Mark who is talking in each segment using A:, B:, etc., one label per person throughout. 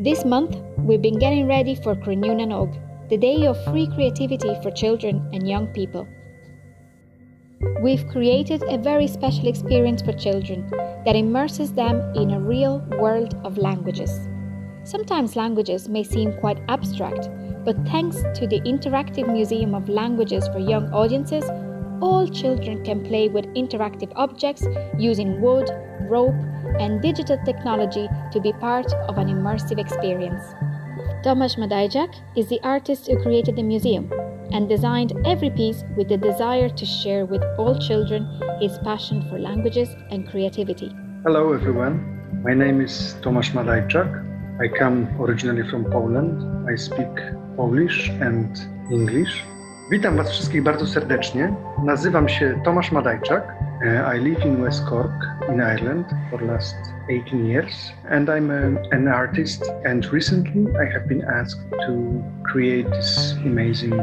A: This month, we've been getting ready for na the day of free creativity for children and young people. We've created a very special experience for children that immerses them in a real world of languages. Sometimes languages may seem quite abstract, but thanks to the Interactive Museum of Languages for Young Audiences, all children can play with interactive objects using wood, rope, and digital technology to be part of an immersive experience. Tomasz Madajczak is the artist who created the museum and designed every piece with the desire to share with all children his passion for languages and creativity.
B: Hello everyone, my name is Tomasz Madajczak. I come originally from Poland. I speak Polish and English. Witam Was wszystkich bardzo serdecznie. Nazywam się Tomasz Madajczak. Uh, I live in West Cork in Ireland for last 18 years and I'm a, an artist and recently I have been asked to create this amazing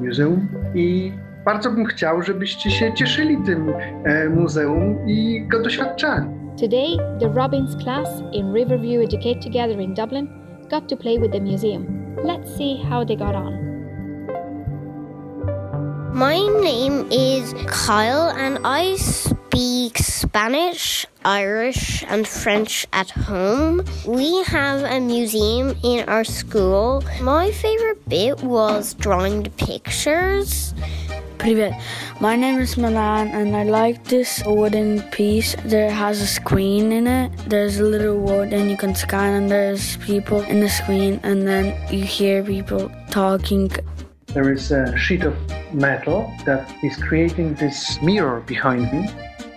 B: museum i bardzo bym chciał, żebyście się cieszyli tym e, muzeum i go doświadczali.
A: Today, the Robbins class in Riverview Educate Together in Dublin got to play with the museum. Let's see how they got on.
C: My name is Kyle and I speak Spanish, Irish, and French at home. We have a museum in our school. My favorite bit was drawing the pictures.
D: Привет. My name is Milan and I like this wooden piece. There has a screen in it. There's a little wood and you can scan and there's people in the screen and then you hear people talking.
B: There is a sheet of metal that is creating this mirror behind me.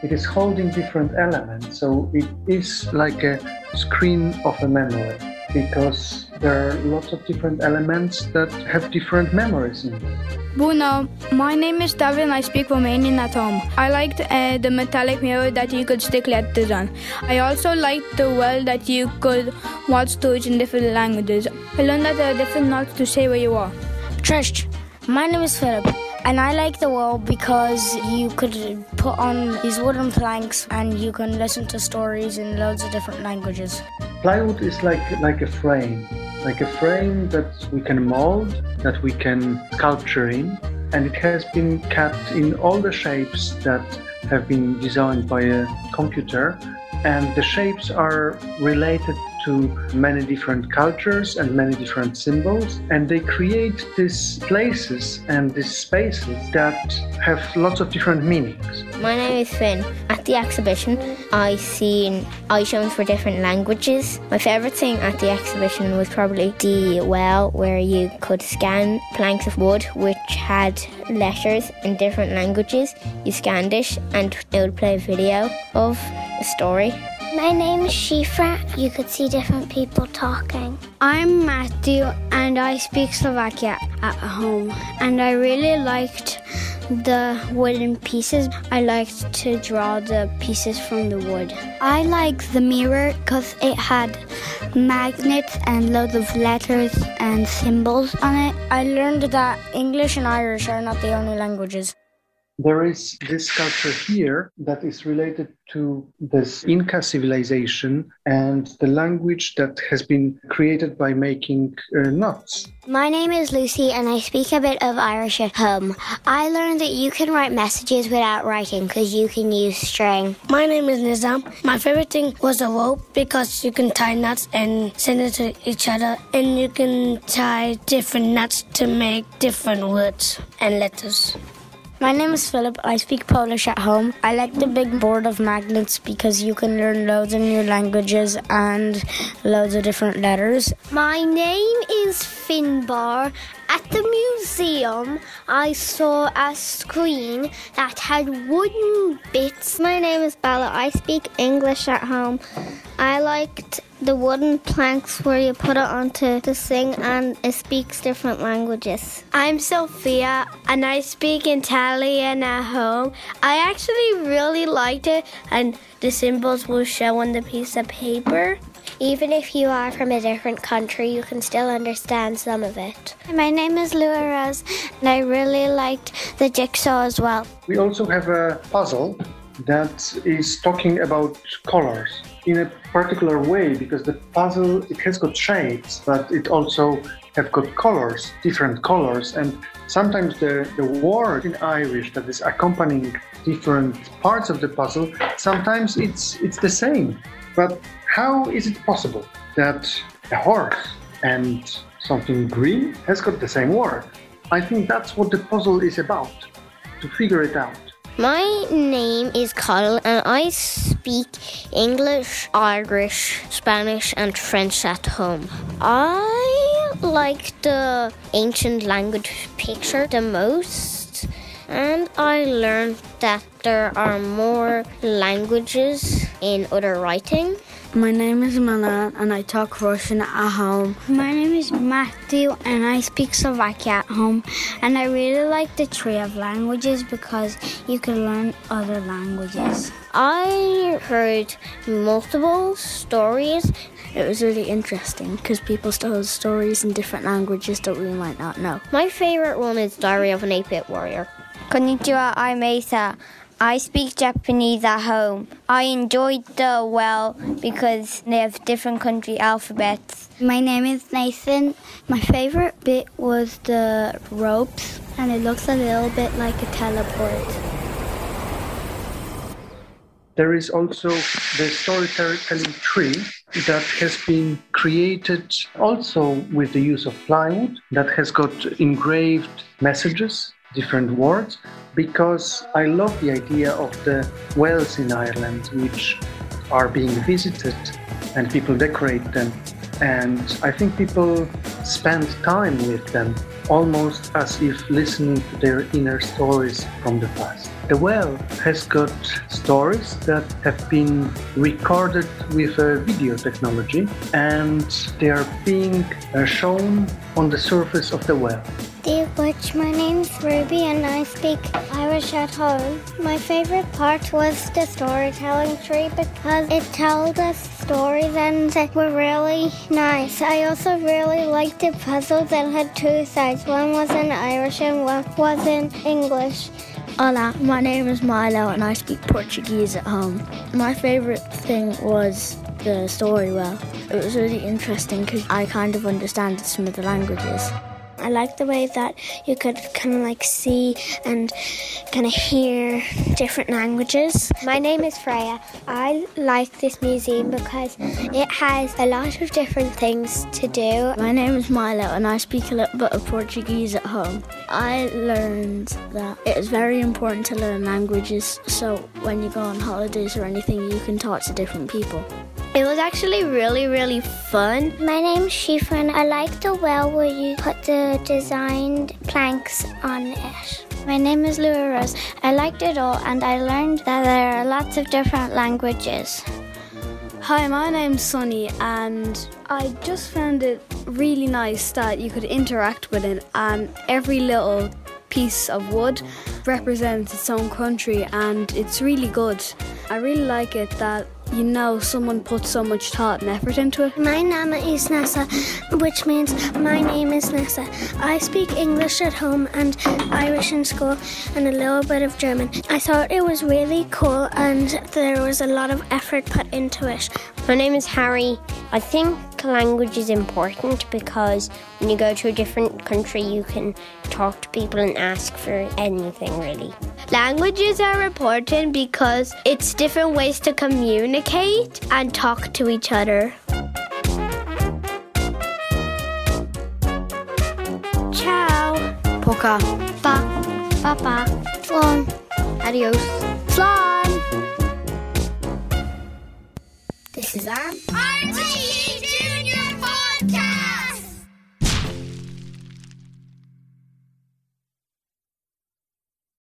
B: It is holding different elements, so it is like a screen of a memory because there are lots of different elements that have different memories in them.
E: Bună, my name is David and I speak Romanian at home. I liked uh, the metallic mirror that you could stick letters on. I also liked the well that you could watch stories in different languages. I learned that there are different notes to say where you are.
F: Trish, my name is Philip, and I like the wall because you could put on these wooden planks and you can listen to stories in loads of different languages.
B: Plywood is like like a frame, like a frame that we can mold, that we can sculpture in, and it has been cut in all the shapes that have been designed by a computer, and the shapes are related to many different cultures and many different symbols and they create these places and these spaces that have lots of different meanings.
C: My name is Finn. At the exhibition, I seen items for different languages. My favorite thing at the exhibition was probably the well where you could scan planks of wood which had letters in different languages. You scanned it and it would play a video of a story.
G: My name is Shifra. You could see different people talking.
H: I'm Matthew and I speak Slovakia at home. And I really liked the wooden pieces. I liked to draw the pieces from the wood.
I: I like the mirror because it had magnets and loads of letters and symbols on it.
F: I learned that English and Irish are not the only languages.
B: There is this culture here that is related to this Inca civilization and the language that has been created by making uh, knots.
G: My name is Lucy and I speak a bit of Irish at home. I learned that you can write messages without writing because you can use string.
J: My name is Nizam. My favorite thing was a rope because you can tie knots and send it to each other and you can tie different knots to make different words and letters.
F: My name is Philip. I speak Polish at home. I like the big board of magnets because you can learn loads of new languages and loads of different letters.
K: My name is Finbar. At the museum, I saw a screen that had wooden bits.
L: My name is Bella. I speak English at home. I liked the wooden planks where you put it onto the thing and it speaks different languages.
M: I'm Sophia and I speak Italian at home. I actually really liked it and the symbols will show on the piece of paper.
N: Even if you are from a different country, you can still understand some of it.
O: My name is Lua Rose, and I really liked the jigsaw as well.
B: We also have a puzzle that is talking about colors. In a particular way because the puzzle it has got shapes, but it also have got colors, different colors, and sometimes the, the word in Irish that is accompanying different parts of the puzzle, sometimes it's it's the same. But how is it possible that a horse and something green has got the same word? I think that's what the puzzle is about, to figure it out.
C: My name is Kyle and I speak English, Irish, Spanish, and French at home. I like the ancient language picture the most, and I learned that there are more languages in other writing.
D: My name is Milan and I talk Russian at home.
H: My name is Matthew and I speak Slovakia at home. And I really like the tree of languages because you can learn other languages.
C: I heard multiple stories.
P: It was really interesting because people told stories in different languages that we might not know.
C: My favorite one is Diary of an 8 Bit Warrior.
L: Konnichiwa, I'm Asa. I speak Japanese at home. I enjoyed the well because they have different country alphabets.
H: My name is Nathan. My favorite bit was the ropes, and it looks a little bit like a teleport.
B: There is also the storytelling tree that has been created also with the use of plywood that has got engraved messages different words because I love the idea of the wells in Ireland which are being visited and people decorate them. And I think people spend time with them almost as if listening to their inner stories from the past. The well has got stories that have been recorded with video technology and they are being uh, shown on the surface of the well.
O: Dia duit, my name's Ruby and I speak Irish at home. My favorite part was the storytelling tree because it told us stories and they were really nice. I also really liked the puzzle that had two sides. One was in Irish and one was in English.
P: Hola, my name is Milo and I speak Portuguese at home. My favorite thing was the story well. It was really interesting because I kind of understand some of the languages.
Q: I like the way that you could kind of like see and kind of hear different languages.
R: My name is Freya. I like this museum because it has a lot of different things to do.
P: My name is Milo and I speak a little bit of Portuguese at home. I learned that it is very important to learn languages so when you go on holidays or anything you can talk to different people.
L: It was actually really, really fun.
S: My name's Shifa and I like the well where you put the designed planks on it. My name is Lua Rose. I liked it all and I learned that there are lots of different languages.
T: Hi, my name's Sunny, and I just found it really nice that you could interact with it, and every little piece of wood represents its own country, and it's really good. I really like it that you know someone put so much thought and effort into it.
Q: My name is Nessa, which means my name is Nessa. I speak English at home and Irish in school and a little bit of German. I thought it was really cool and there was a lot of effort put into it.
C: My name is Harry. I think language is important because when you go to a different country, you can talk to people and ask for anything really.
L: Languages are important because it's different ways to communicate and talk to each other.
Q: Ciao.
D: Poka.
Q: Ba. Papa.
C: Slán. Adios.
L: Slán.
R: This is our